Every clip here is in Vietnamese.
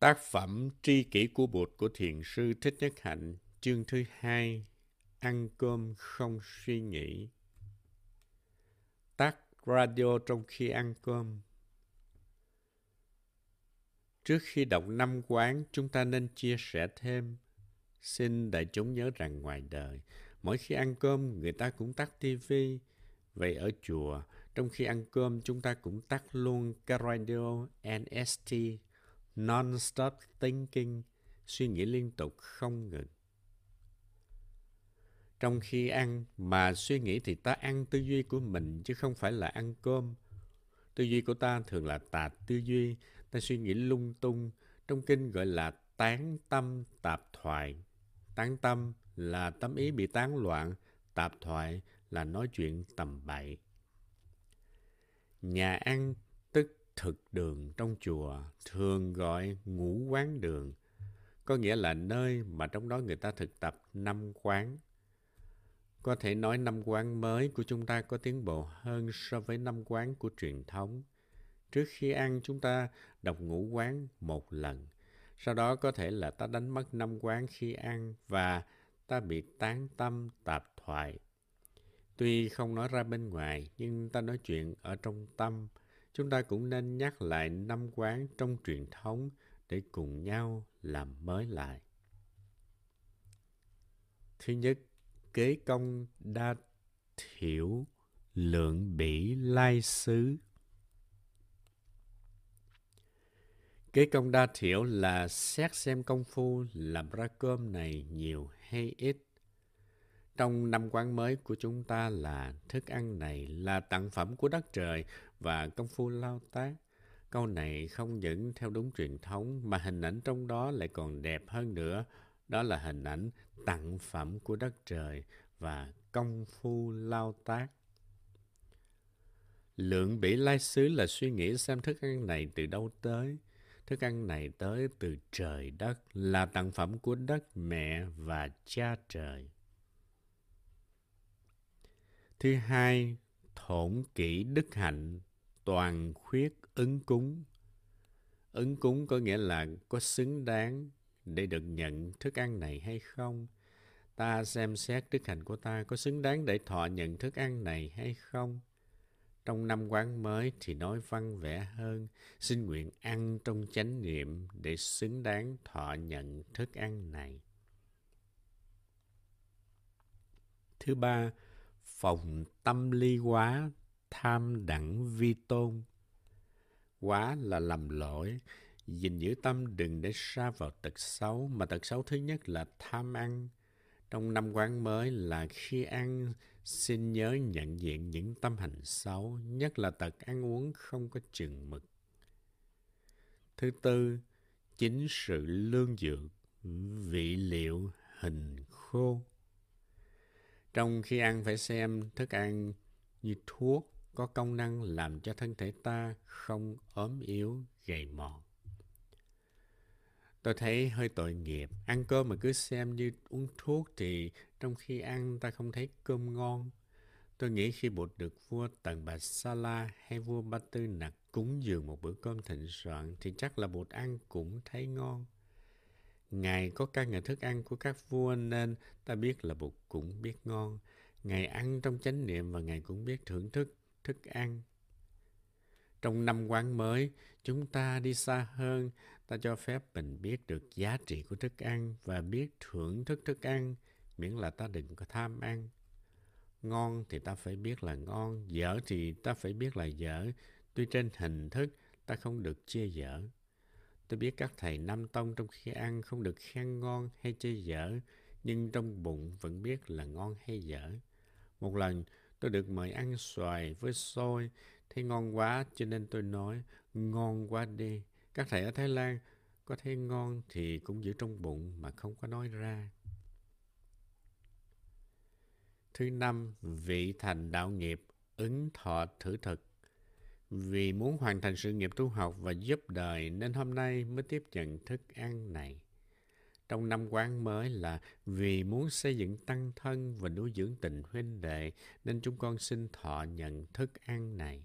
Tác phẩm Tri kỷ của Bụt của Thiền sư Thích Nhất Hạnh, chương thứ hai, Ăn cơm không suy nghĩ. Tắt radio trong khi ăn cơm. Trước khi đọc năm quán, chúng ta nên chia sẻ thêm. Xin đại chúng nhớ rằng ngoài đời, mỗi khi ăn cơm, người ta cũng tắt tivi. Vậy ở chùa, trong khi ăn cơm, chúng ta cũng tắt luôn cái radio NST non-stop thinking, suy nghĩ liên tục không ngừng. Trong khi ăn mà suy nghĩ thì ta ăn tư duy của mình chứ không phải là ăn cơm. Tư duy của ta thường là tạp tư duy, ta suy nghĩ lung tung, trong kinh gọi là tán tâm tạp thoại. Tán tâm là tâm ý bị tán loạn, tạp thoại là nói chuyện tầm bậy. Nhà ăn tức thực đường trong chùa thường gọi ngũ quán đường, có nghĩa là nơi mà trong đó người ta thực tập năm quán. Có thể nói năm quán mới của chúng ta có tiến bộ hơn so với năm quán của truyền thống. Trước khi ăn chúng ta đọc ngũ quán một lần. Sau đó có thể là ta đánh mất năm quán khi ăn và ta bị tán tâm tạp thoại. Tuy không nói ra bên ngoài, nhưng ta nói chuyện ở trong tâm, chúng ta cũng nên nhắc lại năm quán trong truyền thống để cùng nhau làm mới lại. Thứ nhất, kế công đa thiểu lượng bỉ lai xứ. Kế công đa thiểu là xét xem công phu làm ra cơm này nhiều hay ít. Trong năm quán mới của chúng ta là thức ăn này là tặng phẩm của đất trời và công phu lao tác. Câu này không những theo đúng truyền thống mà hình ảnh trong đó lại còn đẹp hơn nữa. Đó là hình ảnh tặng phẩm của đất trời và công phu lao tác. Lượng bỉ lai xứ là suy nghĩ xem thức ăn này từ đâu tới. Thức ăn này tới từ trời đất, là tặng phẩm của đất mẹ và cha trời. Thứ hai, thổn kỹ đức hạnh, toàn khuyết ứng cúng. Ứng cúng có nghĩa là có xứng đáng để được nhận thức ăn này hay không. Ta xem xét đức hạnh của ta có xứng đáng để thọ nhận thức ăn này hay không. Trong năm quán mới thì nói văn vẻ hơn, xin nguyện ăn trong chánh niệm để xứng đáng thọ nhận thức ăn này. Thứ ba, phòng tâm ly quá, tham đẳng vi tôn. Quá là lầm lỗi, gìn giữ tâm đừng để xa vào tật xấu, mà tật xấu thứ nhất là tham ăn. Trong năm quán mới là khi ăn, xin nhớ nhận diện những tâm hành xấu, nhất là tật ăn uống không có chừng mực. Thứ tư, chính sự lương dược, vị liệu, hình khô. Trong khi ăn phải xem thức ăn như thuốc có công năng làm cho thân thể ta không ốm yếu, gầy mòn. Tôi thấy hơi tội nghiệp. Ăn cơm mà cứ xem như uống thuốc thì trong khi ăn ta không thấy cơm ngon. Tôi nghĩ khi bột được vua Tần Bà Sa La hay vua Ba Tư Nặc cúng dường một bữa cơm thịnh soạn thì chắc là bột ăn cũng thấy ngon. Ngài có ca ngợi thức ăn của các vua nên ta biết là bột cũng biết ngon. Ngài ăn trong chánh niệm và Ngài cũng biết thưởng thức thức ăn. Trong năm quán mới, chúng ta đi xa hơn, ta cho phép mình biết được giá trị của thức ăn và biết thưởng thức thức ăn, miễn là ta đừng có tham ăn. Ngon thì ta phải biết là ngon, dở thì ta phải biết là dở, tuy trên hình thức ta không được chê dở. Tôi biết các thầy Nam Tông trong khi ăn không được khen ngon hay chê dở, nhưng trong bụng vẫn biết là ngon hay dở. Một lần, tôi được mời ăn xoài với xôi, thấy ngon quá cho nên tôi nói, ngon quá đi. Các thầy ở Thái Lan có thấy ngon thì cũng giữ trong bụng mà không có nói ra. Thứ năm, vị thành đạo nghiệp, ứng thọ thử thực. Vì muốn hoàn thành sự nghiệp tu học và giúp đời nên hôm nay mới tiếp nhận thức ăn này. Trong năm quán mới là vì muốn xây dựng tăng thân và nuôi dưỡng tình huynh đệ nên chúng con xin thọ nhận thức ăn này.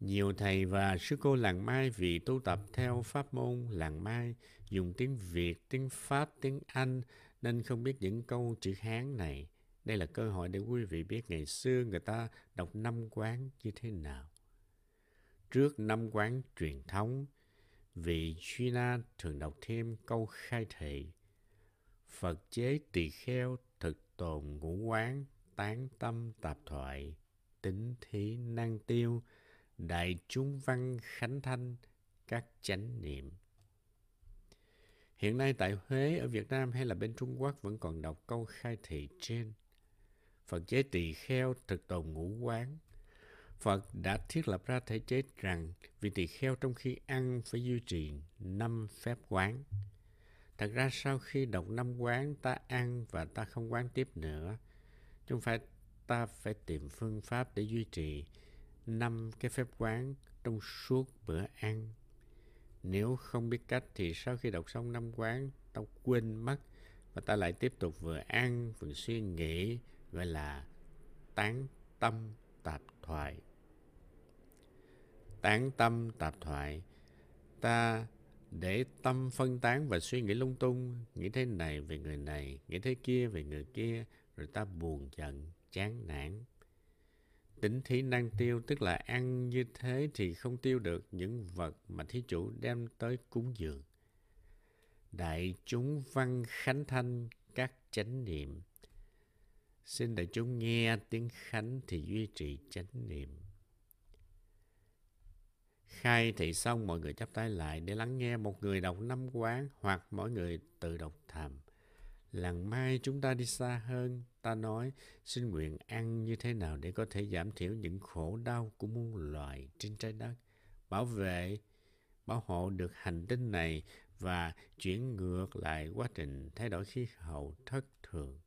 Nhiều thầy và sư cô làng Mai vì tu tập theo pháp môn làng Mai dùng tiếng Việt, tiếng Pháp, tiếng Anh nên không biết những câu chữ Hán này. Đây là cơ hội để quý vị biết ngày xưa người ta đọc năm quán như thế nào. Trước năm quán truyền thống, vị China thường đọc thêm câu khai thị. Phật chế tỳ kheo thực tồn ngũ quán, tán tâm tạp thoại, tính thí năng tiêu, đại chúng văn khánh thanh, các chánh niệm. Hiện nay tại Huế, ở Việt Nam hay là bên Trung Quốc vẫn còn đọc câu khai thị trên. Phật chế tỳ kheo thực tồn ngũ quán. Phật đã thiết lập ra thể chế rằng vị tỳ kheo trong khi ăn phải duy trì năm phép quán. Thật ra sau khi đọc năm quán ta ăn và ta không quán tiếp nữa. Chúng phải ta phải tìm phương pháp để duy trì năm cái phép quán trong suốt bữa ăn. Nếu không biết cách thì sau khi đọc xong năm quán, ta quên mất và ta lại tiếp tục vừa ăn vừa suy nghĩ gọi là tán tâm tạp thoại. Tán tâm tạp thoại, ta để tâm phân tán và suy nghĩ lung tung, nghĩ thế này về người này, nghĩ thế kia về người kia, rồi ta buồn giận, chán nản. Tính thí năng tiêu tức là ăn như thế thì không tiêu được những vật mà thí chủ đem tới cúng dường. Đại chúng văn khánh thanh các chánh niệm. Xin đại chúng nghe tiếng khánh thì duy trì chánh niệm. Khai thị xong mọi người chắp tay lại để lắng nghe một người đọc năm quán hoặc mỗi người tự đọc thầm. Lần mai chúng ta đi xa hơn, ta nói xin nguyện ăn như thế nào để có thể giảm thiểu những khổ đau của muôn loài trên trái đất, bảo vệ, bảo hộ được hành tinh này và chuyển ngược lại quá trình thay đổi khí hậu thất thường.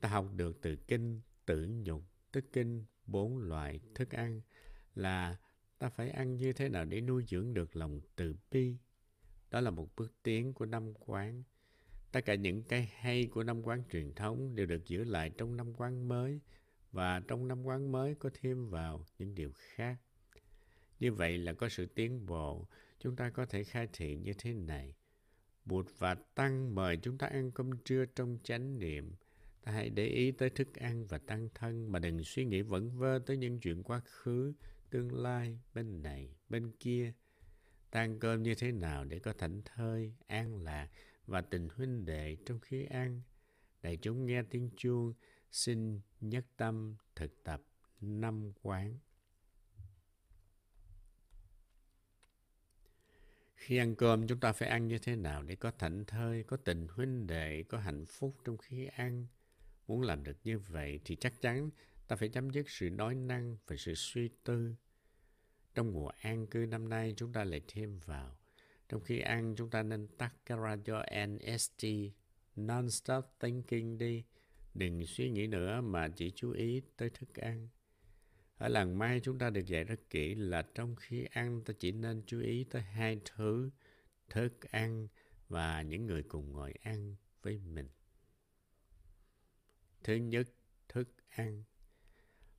Ta học được từ kinh tử nhục, tức kinh bốn loại thức ăn là ta phải ăn như thế nào để nuôi dưỡng được lòng từ bi. Đó là một bước tiến của năm quán Tất cả những cái hay của năm quán truyền thống đều được giữ lại trong năm quán mới và trong năm quán mới có thêm vào những điều khác. Như vậy là có sự tiến bộ, chúng ta có thể khai thị như thế này. Bụt và Tăng mời chúng ta ăn cơm trưa trong chánh niệm. Ta hãy để ý tới thức ăn và tăng thân mà đừng suy nghĩ vẩn vơ tới những chuyện quá khứ, tương lai, bên này, bên kia. tan cơm như thế nào để có thảnh thơi, an lạc và tình huynh đệ trong khi ăn. Đại chúng nghe tiếng chuông, xin nhất tâm thực tập năm quán. Khi ăn cơm chúng ta phải ăn như thế nào để có thảnh thơi, có tình huynh đệ, có hạnh phúc trong khi ăn. Muốn làm được như vậy thì chắc chắn ta phải chấm dứt sự nói năng và sự suy tư. Trong mùa an cư năm nay chúng ta lại thêm vào trong khi ăn chúng ta nên tắt cái radio NST non-stop thinking đi. Đừng suy nghĩ nữa mà chỉ chú ý tới thức ăn. Ở làng Mai chúng ta được dạy rất kỹ là trong khi ăn ta chỉ nên chú ý tới hai thứ, thức ăn và những người cùng ngồi ăn với mình. Thứ nhất, thức ăn.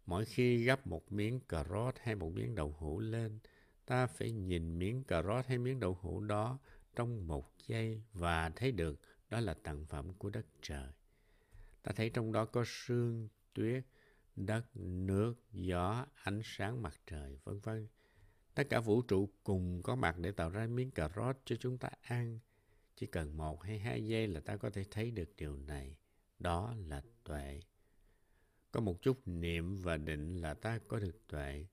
Mỗi khi gấp một miếng cà rốt hay một miếng đậu hũ lên, ta phải nhìn miếng cà rốt hay miếng đậu hũ đó trong một giây và thấy được đó là tặng phẩm của đất trời. Ta thấy trong đó có sương, tuyết, đất, nước, gió, ánh sáng mặt trời, vân vân. Tất cả vũ trụ cùng có mặt để tạo ra miếng cà rốt cho chúng ta ăn. Chỉ cần một hay hai giây là ta có thể thấy được điều này. Đó là tuệ. Có một chút niệm và định là ta có được tuệ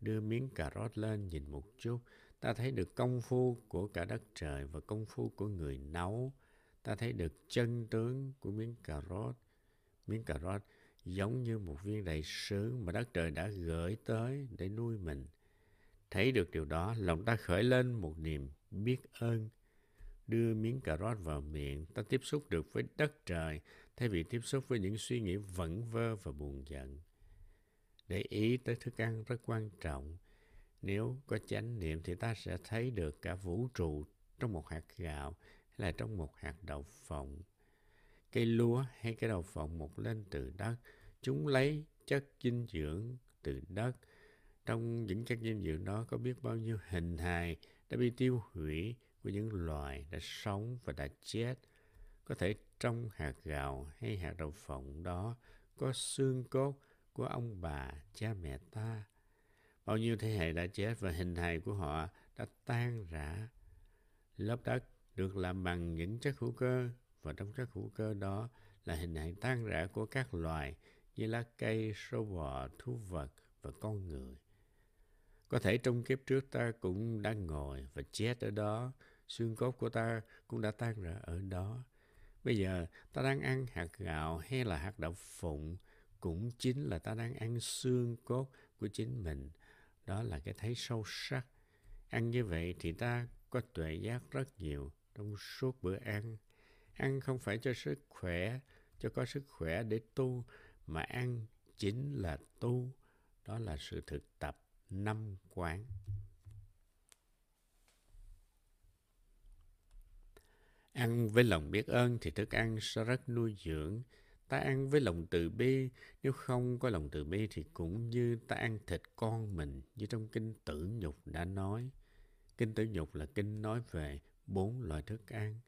đưa miếng cà rốt lên nhìn một chút, ta thấy được công phu của cả đất trời và công phu của người nấu. Ta thấy được chân tướng của miếng cà rốt. Miếng cà rốt giống như một viên đại sứ mà đất trời đã gửi tới để nuôi mình. Thấy được điều đó, lòng ta khởi lên một niềm biết ơn. Đưa miếng cà rốt vào miệng, ta tiếp xúc được với đất trời thay vì tiếp xúc với những suy nghĩ vẩn vơ và buồn giận để ý tới thức ăn rất quan trọng. Nếu có chánh niệm thì ta sẽ thấy được cả vũ trụ trong một hạt gạo hay là trong một hạt đậu phộng. Cây lúa hay cái đậu phộng mọc lên từ đất, chúng lấy chất dinh dưỡng từ đất. Trong những chất dinh dưỡng đó có biết bao nhiêu hình hài đã bị tiêu hủy của những loài đã sống và đã chết. Có thể trong hạt gạo hay hạt đậu phộng đó có xương cốt của ông bà, cha mẹ ta. Bao nhiêu thế hệ đã chết và hình hài của họ đã tan rã. Lớp đất được làm bằng những chất hữu cơ và trong chất hữu cơ đó là hình hài tan rã của các loài như lá cây, sâu bọ, thú vật và con người. Có thể trong kiếp trước ta cũng đã ngồi và chết ở đó, xương cốt của ta cũng đã tan rã ở đó. Bây giờ ta đang ăn hạt gạo hay là hạt đậu phụng cũng chính là ta đang ăn xương cốt của chính mình. Đó là cái thấy sâu sắc. Ăn như vậy thì ta có tuệ giác rất nhiều trong suốt bữa ăn. Ăn không phải cho sức khỏe, cho có sức khỏe để tu, mà ăn chính là tu. Đó là sự thực tập năm quán. Ăn với lòng biết ơn thì thức ăn sẽ rất nuôi dưỡng. Ta ăn với lòng từ bi, nếu không có lòng từ bi thì cũng như ta ăn thịt con mình, như trong kinh tử nhục đã nói. Kinh tử nhục là kinh nói về bốn loại thức ăn.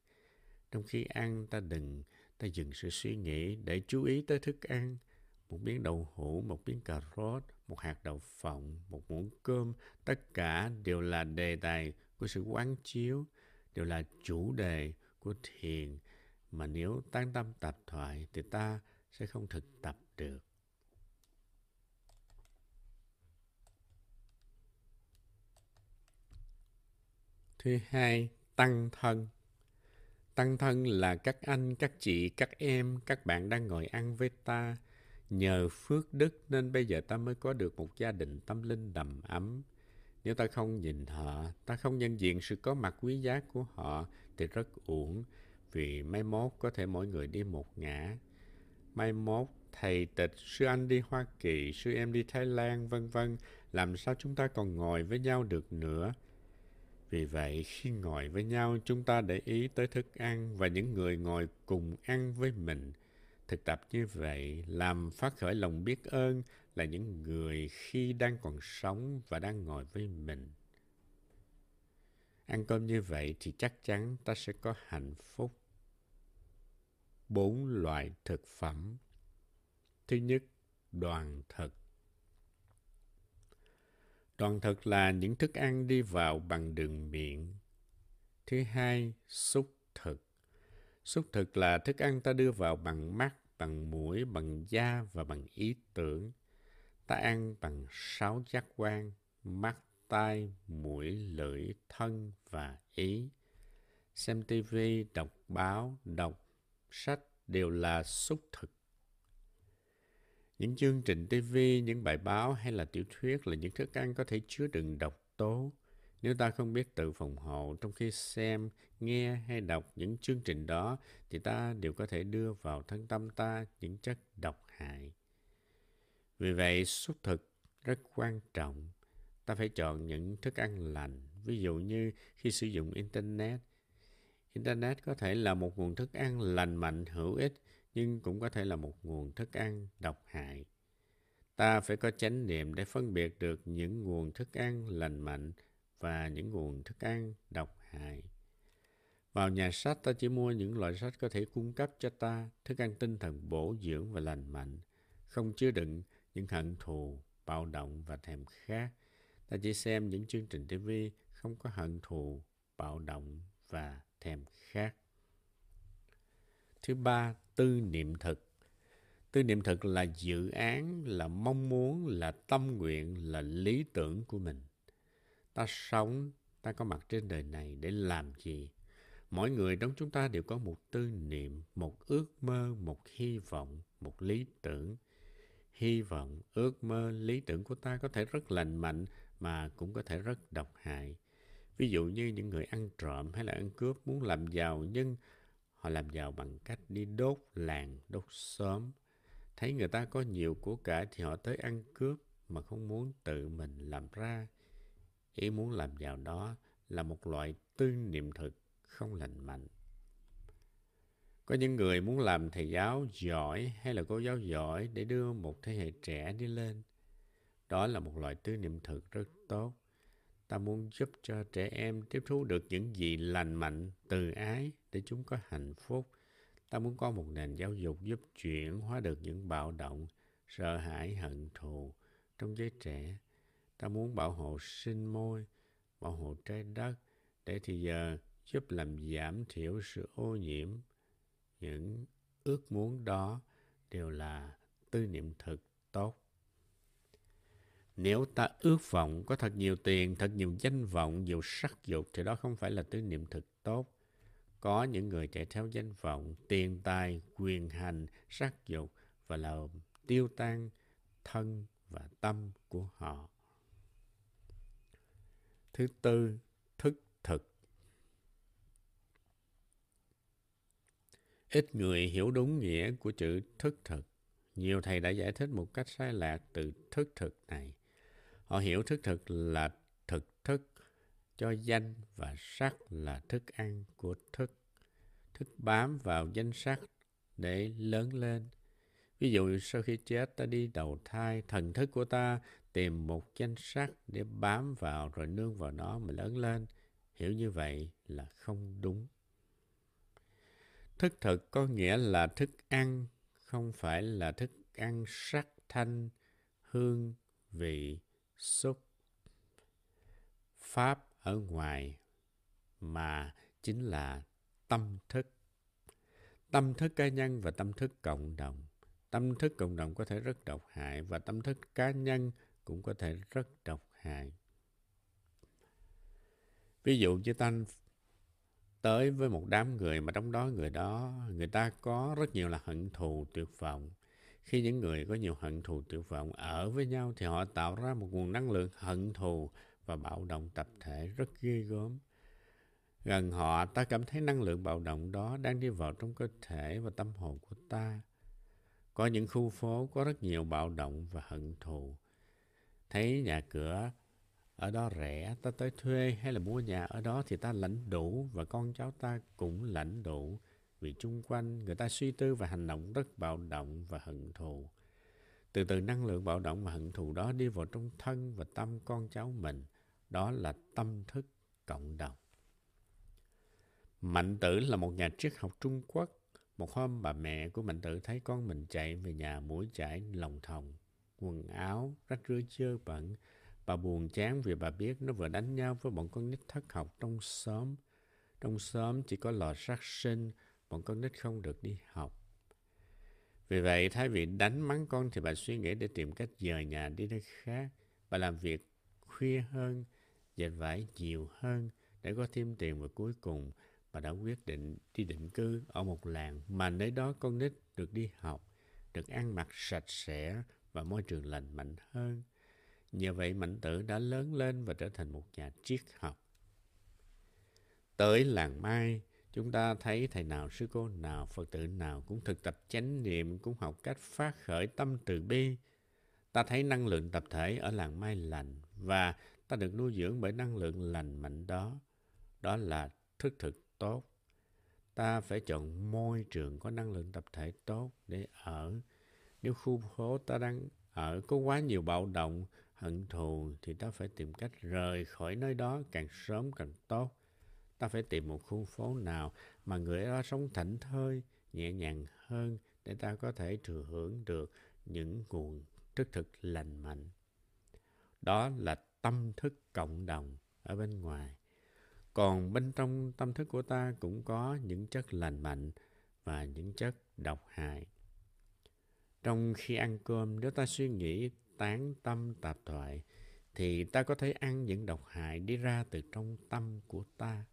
Trong khi ăn ta đừng, ta dừng sự suy nghĩ để chú ý tới thức ăn. Một miếng đậu hũ, một miếng cà rốt, một hạt đậu phộng, một muỗng cơm, tất cả đều là đề tài của sự quán chiếu, đều là chủ đề của thiền mà nếu tan tâm tập thoại thì ta sẽ không thực tập được. Thứ hai, tăng thân. Tăng thân là các anh, các chị, các em, các bạn đang ngồi ăn với ta. Nhờ phước đức nên bây giờ ta mới có được một gia đình tâm linh đầm ấm. Nếu ta không nhìn họ, ta không nhận diện sự có mặt quý giá của họ thì rất uổng, vì mai mốt có thể mỗi người đi một ngã. Mai mốt thầy tịch, sư anh đi Hoa Kỳ, sư em đi Thái Lan, vân vân, làm sao chúng ta còn ngồi với nhau được nữa? Vì vậy, khi ngồi với nhau, chúng ta để ý tới thức ăn và những người ngồi cùng ăn với mình. Thực tập như vậy, làm phát khởi lòng biết ơn là những người khi đang còn sống và đang ngồi với mình. Ăn cơm như vậy thì chắc chắn ta sẽ có hạnh phúc. Bốn loại thực phẩm. Thứ nhất, đoàn thực. Đoàn thực là những thức ăn đi vào bằng đường miệng. Thứ hai, xúc thực. Xúc thực là thức ăn ta đưa vào bằng mắt, bằng mũi, bằng da và bằng ý tưởng. Ta ăn bằng sáu giác quan, mắt, tai, mũi, lưỡi, thân và ý. Xem tivi, đọc báo, đọc sách đều là xúc thực. Những chương trình TV, những bài báo hay là tiểu thuyết là những thức ăn có thể chứa đựng độc tố. Nếu ta không biết tự phòng hộ trong khi xem, nghe hay đọc những chương trình đó thì ta đều có thể đưa vào thân tâm ta những chất độc hại. Vì vậy, xúc thực rất quan trọng. Ta phải chọn những thức ăn lành. Ví dụ như khi sử dụng Internet. Internet có thể là một nguồn thức ăn lành mạnh, hữu ích, nhưng cũng có thể là một nguồn thức ăn độc hại. Ta phải có chánh niệm để phân biệt được những nguồn thức ăn lành mạnh và những nguồn thức ăn độc hại. Vào nhà sách ta chỉ mua những loại sách có thể cung cấp cho ta thức ăn tinh thần bổ dưỡng và lành mạnh, không chứa đựng những hận thù, bạo động và thèm khát. Ta chỉ xem những chương trình TV không có hận thù, bạo động và thèm khát. Thứ ba, tư niệm thực. Tư niệm thực là dự án, là mong muốn, là tâm nguyện, là lý tưởng của mình. Ta sống, ta có mặt trên đời này để làm gì? Mỗi người trong chúng ta đều có một tư niệm, một ước mơ, một hy vọng, một lý tưởng. Hy vọng, ước mơ, lý tưởng của ta có thể rất lành mạnh mà cũng có thể rất độc hại. Ví dụ như những người ăn trộm hay là ăn cướp muốn làm giàu nhưng họ làm giàu bằng cách đi đốt làng, đốt xóm. Thấy người ta có nhiều của cải thì họ tới ăn cướp mà không muốn tự mình làm ra. Ý muốn làm giàu đó là một loại tư niệm thực không lành mạnh. Có những người muốn làm thầy giáo giỏi hay là cô giáo giỏi để đưa một thế hệ trẻ đi lên. Đó là một loại tư niệm thực rất tốt. Ta muốn giúp cho trẻ em tiếp thu được những gì lành mạnh, từ ái để chúng có hạnh phúc. Ta muốn có một nền giáo dục giúp chuyển hóa được những bạo động, sợ hãi, hận thù trong giới trẻ. Ta muốn bảo hộ sinh môi, bảo hộ trái đất để thì giờ giúp làm giảm thiểu sự ô nhiễm. Những ước muốn đó đều là tư niệm thực tốt. Nếu ta ước vọng có thật nhiều tiền, thật nhiều danh vọng, nhiều sắc dục thì đó không phải là tư niệm thực tốt. Có những người chạy theo danh vọng, tiền tài, quyền hành, sắc dục và làm tiêu tan thân và tâm của họ. Thứ tư, thức thực. Ít người hiểu đúng nghĩa của chữ thức thực. Nhiều thầy đã giải thích một cách sai lạc từ thức thực này. Họ hiểu thức thực là thực thức, cho danh và sắc là thức ăn của thức. Thức bám vào danh sắc để lớn lên. Ví dụ sau khi chết ta đi đầu thai, thần thức của ta tìm một danh sắc để bám vào rồi nương vào nó mà lớn lên. Hiểu như vậy là không đúng. Thức thực có nghĩa là thức ăn, không phải là thức ăn sắc thanh, hương, vị, xúc. Pháp ở ngoài mà chính là tâm thức. Tâm thức cá nhân và tâm thức cộng đồng. Tâm thức cộng đồng có thể rất độc hại và tâm thức cá nhân cũng có thể rất độc hại. Ví dụ như ta tới với một đám người mà trong đó người đó, người ta có rất nhiều là hận thù, tuyệt vọng. Khi những người có nhiều hận thù, tuyệt vọng ở với nhau thì họ tạo ra một nguồn năng lượng hận thù và bạo động tập thể rất ghê gớm. Gần họ, ta cảm thấy năng lượng bạo động đó đang đi vào trong cơ thể và tâm hồn của ta. Có những khu phố có rất nhiều bạo động và hận thù thấy nhà cửa ở đó rẻ, ta tới thuê hay là mua nhà ở đó thì ta lãnh đủ và con cháu ta cũng lãnh đủ. Vì chung quanh, người ta suy tư và hành động rất bạo động và hận thù. Từ từ năng lượng bạo động và hận thù đó đi vào trong thân và tâm con cháu mình. Đó là tâm thức cộng đồng. Mạnh tử là một nhà triết học trung quốc. Một hôm bà mẹ của mạnh tử thấy con mình chạy về nhà mũi chảy lòng thòng quần áo rách rưới chơ bẩn Bà buồn chán vì bà biết nó vừa đánh nhau với bọn con nít thất học trong xóm. Trong xóm chỉ có lò sát sinh, bọn con nít không được đi học. Vì vậy, thay vì đánh mắng con thì bà suy nghĩ để tìm cách dời nhà đi nơi khác. Bà làm việc khuya hơn, dệt vải nhiều hơn để có thêm tiền và cuối cùng bà đã quyết định đi định cư ở một làng mà nơi đó con nít được đi học, được ăn mặc sạch sẽ và môi trường lành mạnh hơn. Nhờ vậy Mạnh Tử đã lớn lên và trở thành một nhà triết học. Tới làng Mai, chúng ta thấy thầy nào, sư cô nào, Phật tử nào cũng thực tập chánh niệm, cũng học cách phát khởi tâm từ bi. Ta thấy năng lượng tập thể ở làng Mai lành và ta được nuôi dưỡng bởi năng lượng lành mạnh đó. Đó là thức thực tốt. Ta phải chọn môi trường có năng lượng tập thể tốt để ở. Nếu khu phố ta đang ở có quá nhiều bạo động, hận thù thì ta phải tìm cách rời khỏi nơi đó càng sớm càng tốt. Ta phải tìm một khu phố nào mà người đó sống thảnh thơi, nhẹ nhàng hơn để ta có thể thừa hưởng được những nguồn thức thực lành mạnh. Đó là tâm thức cộng đồng ở bên ngoài. Còn bên trong tâm thức của ta cũng có những chất lành mạnh và những chất độc hại. Trong khi ăn cơm, nếu ta suy nghĩ tán tâm tạp thoại thì ta có thể ăn những độc hại đi ra từ trong tâm của ta.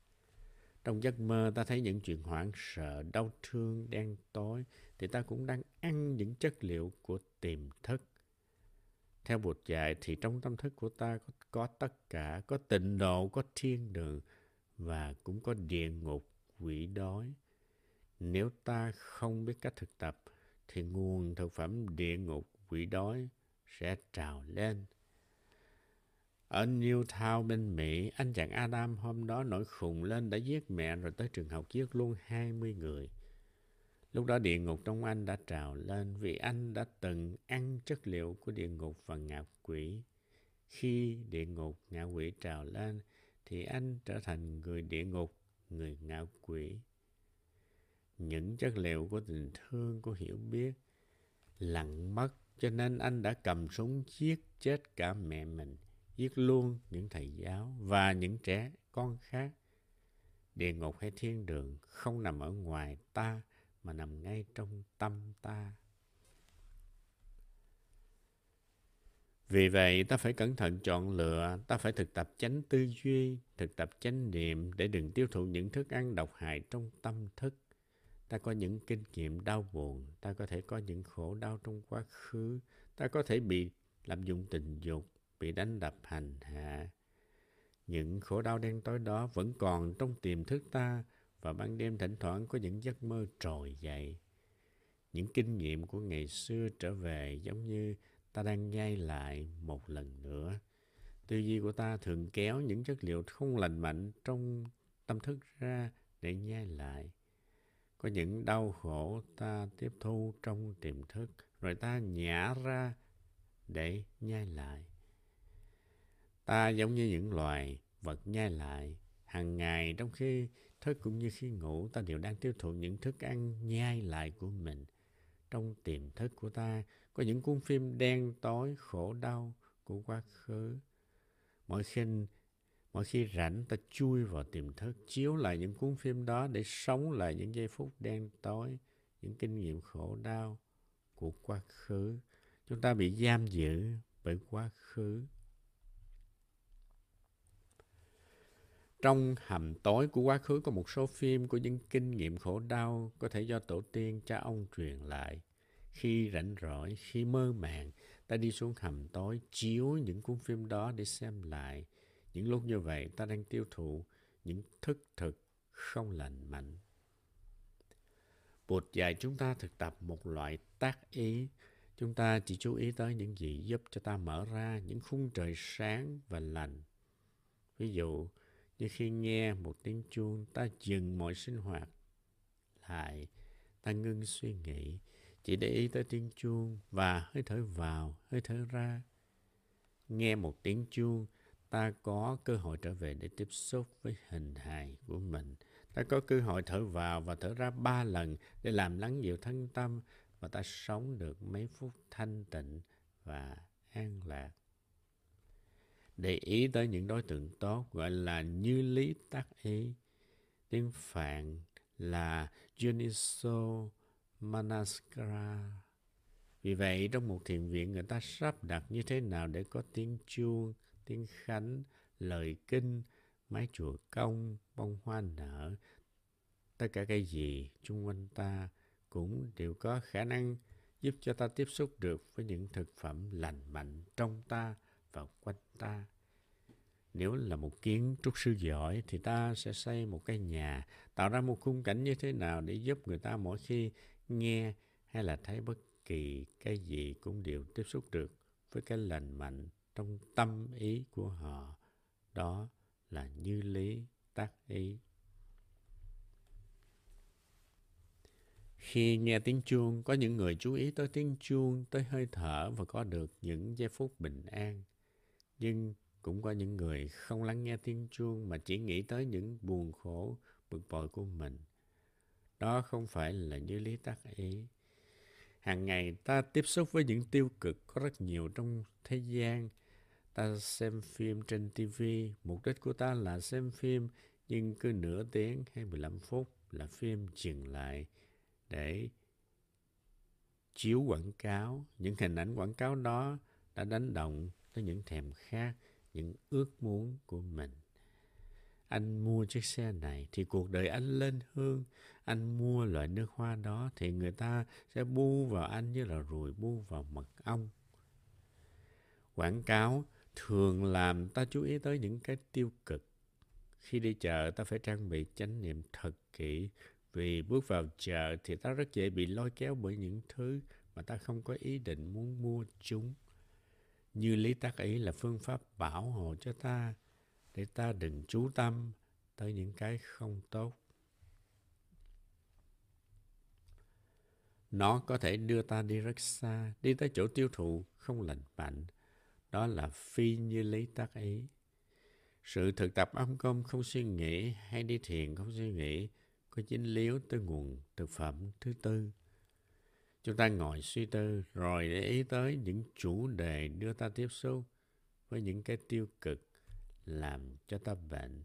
Trong giấc mơ ta thấy những chuyện hoảng sợ, đau thương, đen tối thì ta cũng đang ăn những chất liệu của tiềm thức. Theo Bụt dạy thì trong tâm thức của ta có, có tất cả, có tịnh độ, có thiên đường và cũng có địa ngục, quỷ đói. Nếu ta không biết cách thực tập thì nguồn thực phẩm địa ngục, quỷ đói sẽ trào lên. Ở Newtown bên Mỹ, anh chàng Adam hôm đó nổi khùng lên đã giết mẹ rồi tới trường học giết luôn 20 người. Lúc đó địa ngục trong anh đã trào lên vì anh đã từng ăn chất liệu của địa ngục và ngạ quỷ. Khi địa ngục ngạ quỷ trào lên thì anh trở thành người địa ngục, người ngạ quỷ. Những chất liệu của tình thương, của hiểu biết lặng mất cho nên anh đã cầm súng giết chết cả mẹ mình, giết luôn những thầy giáo và những trẻ con khác. Địa ngục hay thiên đường không nằm ở ngoài ta mà nằm ngay trong tâm ta. Vì vậy, ta phải cẩn thận chọn lựa, ta phải thực tập chánh tư duy, thực tập chánh niệm để đừng tiêu thụ những thức ăn độc hại trong tâm thức. Ta có những kinh nghiệm đau buồn, ta có thể có những khổ đau trong quá khứ, ta có thể bị lạm dụng tình dục, bị đánh đập hành hạ. Những khổ đau đen tối đó vẫn còn trong tiềm thức ta và ban đêm thỉnh thoảng có những giấc mơ trồi dậy. Những kinh nghiệm của ngày xưa trở về giống như ta đang nhai lại một lần nữa. Tư duy của ta thường kéo những chất liệu không lành mạnh trong tâm thức ra để nhai lại. Có những đau khổ ta tiếp thu trong tiềm thức, rồi ta nhả ra để nhai lại. Ta giống như những loài vật nhai lại. Hàng ngày trong khi thức cũng như khi ngủ, ta đều đang tiêu thụ những thức ăn nhai lại của mình. Trong tiềm thức của ta có những cuốn phim đen tối, khổ đau của quá khứ. Mỗi khi Mỗi khi rảnh ta chui vào tiềm thức, chiếu lại những cuốn phim đó để sống lại những giây phút đen tối, những kinh nghiệm khổ đau của quá khứ. Chúng ta bị giam giữ bởi quá khứ. Trong hầm tối của quá khứ có một số phim của những kinh nghiệm khổ đau có thể do tổ tiên cha ông truyền lại. Khi rảnh rỗi, khi mơ màng, ta đi xuống hầm tối chiếu những cuốn phim đó để xem lại những lúc như vậy ta đang tiêu thụ những thức thực không lành mạnh. Bụt dạy chúng ta thực tập một loại tác ý. Chúng ta chỉ chú ý tới những gì giúp cho ta mở ra những khung trời sáng và lành. Ví dụ, như khi nghe một tiếng chuông, ta dừng mọi sinh hoạt lại, ta ngưng suy nghĩ, chỉ để ý tới tiếng chuông và hơi thở vào, hơi thở ra. Nghe một tiếng chuông, ta có cơ hội trở về để tiếp xúc với hình hài của mình. Ta có cơ hội thở vào và thở ra ba lần để làm lắng dịu thân tâm và ta sống được mấy phút thanh tịnh và an lạc. Để ý tới những đối tượng tốt gọi là như lý tác ý. Tiếng Phạn là Juniso Manaskara. Vì vậy, trong một thiền viện người ta sắp đặt như thế nào để có tiếng chuông, tiếng khánh, lời kinh, mái chùa công, bông hoa nở, tất cả cái gì chung quanh ta cũng đều có khả năng giúp cho ta tiếp xúc được với những thực phẩm lành mạnh trong ta và quanh ta. Nếu là một kiến trúc sư giỏi thì ta sẽ xây một cái nhà, tạo ra một khung cảnh như thế nào để giúp người ta mỗi khi nghe hay là thấy bất kỳ cái gì cũng đều tiếp xúc được với cái lành mạnh trong tâm ý của họ. Đó là như lý tác ý. Khi nghe tiếng chuông, có những người chú ý tới tiếng chuông, tới hơi thở và có được những giây phút bình an. Nhưng cũng có những người không lắng nghe tiếng chuông mà chỉ nghĩ tới những buồn khổ, bực bội của mình. Đó không phải là như lý tác ý. Hàng ngày ta tiếp xúc với những tiêu cực có rất nhiều trong thế gian ta xem phim trên TV, mục đích của ta là xem phim nhưng cứ nửa tiếng hay 15 phút là phim dừng lại để chiếu quảng cáo. Những hình ảnh quảng cáo đó đã đánh động tới những thèm khát, những ước muốn của mình. Anh mua chiếc xe này thì cuộc đời anh lên hương. Anh mua loại nước hoa đó thì người ta sẽ bu vào anh như là ruồi bu vào mật ong. Quảng cáo thường làm ta chú ý tới những cái tiêu cực. Khi đi chợ, ta phải trang bị chánh niệm thật kỹ. Vì bước vào chợ thì ta rất dễ bị lôi kéo bởi những thứ mà ta không có ý định muốn mua chúng. Như lý tác ý là phương pháp bảo hộ cho ta để ta đừng chú tâm tới những cái không tốt. Nó có thể đưa ta đi rất xa, đi tới chỗ tiêu thụ không lành mạnh. Đó là phi như lý tác ý. Sự thực tập âm công không suy nghĩ hay đi thiền không suy nghĩ có chính liếu tới nguồn thực phẩm thứ tư. Chúng ta ngồi suy tư rồi để ý tới những chủ đề đưa ta tiếp xúc với những cái tiêu cực làm cho ta bệnh.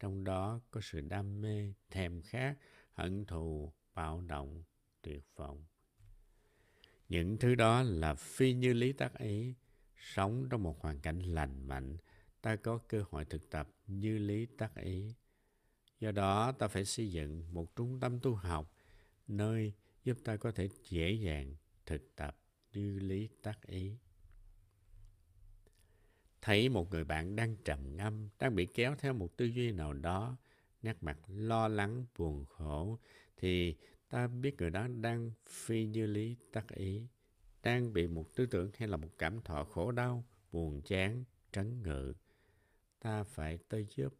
Trong đó có sự đam mê, thèm khát, hận thù, bạo động, tuyệt vọng. Những thứ đó là phi như lý tác ý, sống trong một hoàn cảnh lành mạnh, ta có cơ hội thực tập như lý tác ý. Do đó, ta phải xây dựng một trung tâm tu học, nơi giúp ta có thể dễ dàng thực tập như lý tác ý. Thấy một người bạn đang trầm ngâm, đang bị kéo theo một tư duy nào đó, nét mặt lo lắng, buồn khổ, thì ta biết người đó đang phi như lý tác ý, đang bị một tư tưởng hay là một cảm thọ khổ đau, buồn chán, trấn ngự. Ta phải tới giúp.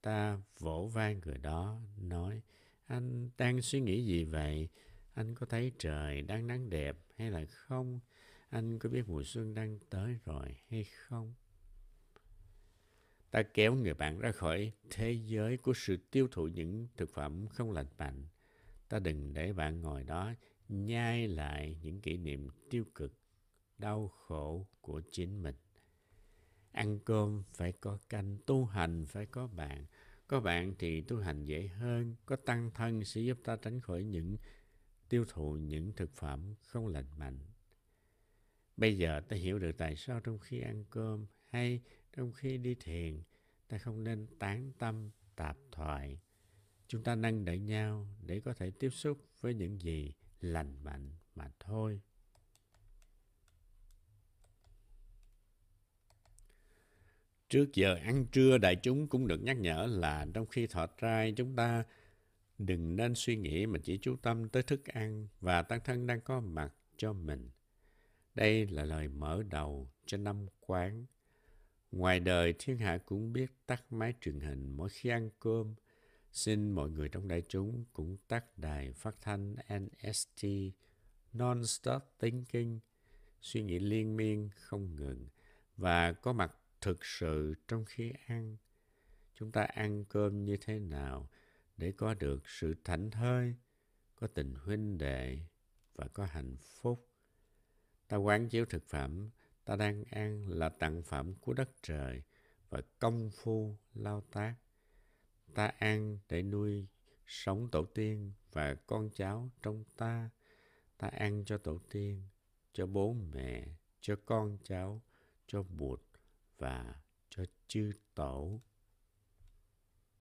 Ta vỗ vai người đó, nói, anh đang suy nghĩ gì vậy? Anh có thấy trời đang nắng đẹp hay là không? Anh có biết mùa xuân đang tới rồi hay không? Ta kéo người bạn ra khỏi thế giới của sự tiêu thụ những thực phẩm không lành mạnh. Ta đừng để bạn ngồi đó nhai lại những kỷ niệm tiêu cực, đau khổ của chính mình. Ăn cơm phải có canh, tu hành phải có bạn. Có bạn thì tu hành dễ hơn, có tăng thân sẽ giúp ta tránh khỏi những tiêu thụ những thực phẩm không lành mạnh. Bây giờ ta hiểu được tại sao trong khi ăn cơm hay trong khi đi thiền, ta không nên tán tâm, tạp thoại. Chúng ta nâng đỡ nhau để có thể tiếp xúc với những gì lành mạnh mà thôi. Trước giờ ăn trưa, đại chúng cũng được nhắc nhở là trong khi thọ trai, chúng ta đừng nên suy nghĩ mà chỉ chú tâm tới thức ăn và tăng thân đang có mặt cho mình. Đây là lời mở đầu cho năm quán. Ngoài đời, thiên hạ cũng biết tắt máy truyền hình mỗi khi ăn cơm. Xin mọi người trong đại chúng cũng tắt đài phát thanh NST, Non-Stop Thinking, suy nghĩ liên miên không ngừng và có mặt thực sự trong khi ăn. Chúng ta ăn cơm như thế nào để có được sự thảnh thơi, có tình huynh đệ và có hạnh phúc. Ta quán chiếu thực phẩm, ta đang ăn là tặng phẩm của đất trời và công phu lao tác. Ta ăn để nuôi sống tổ tiên và con cháu trong ta. Ta ăn cho tổ tiên, cho bố mẹ, cho con cháu, cho bụt và cho chư tổ.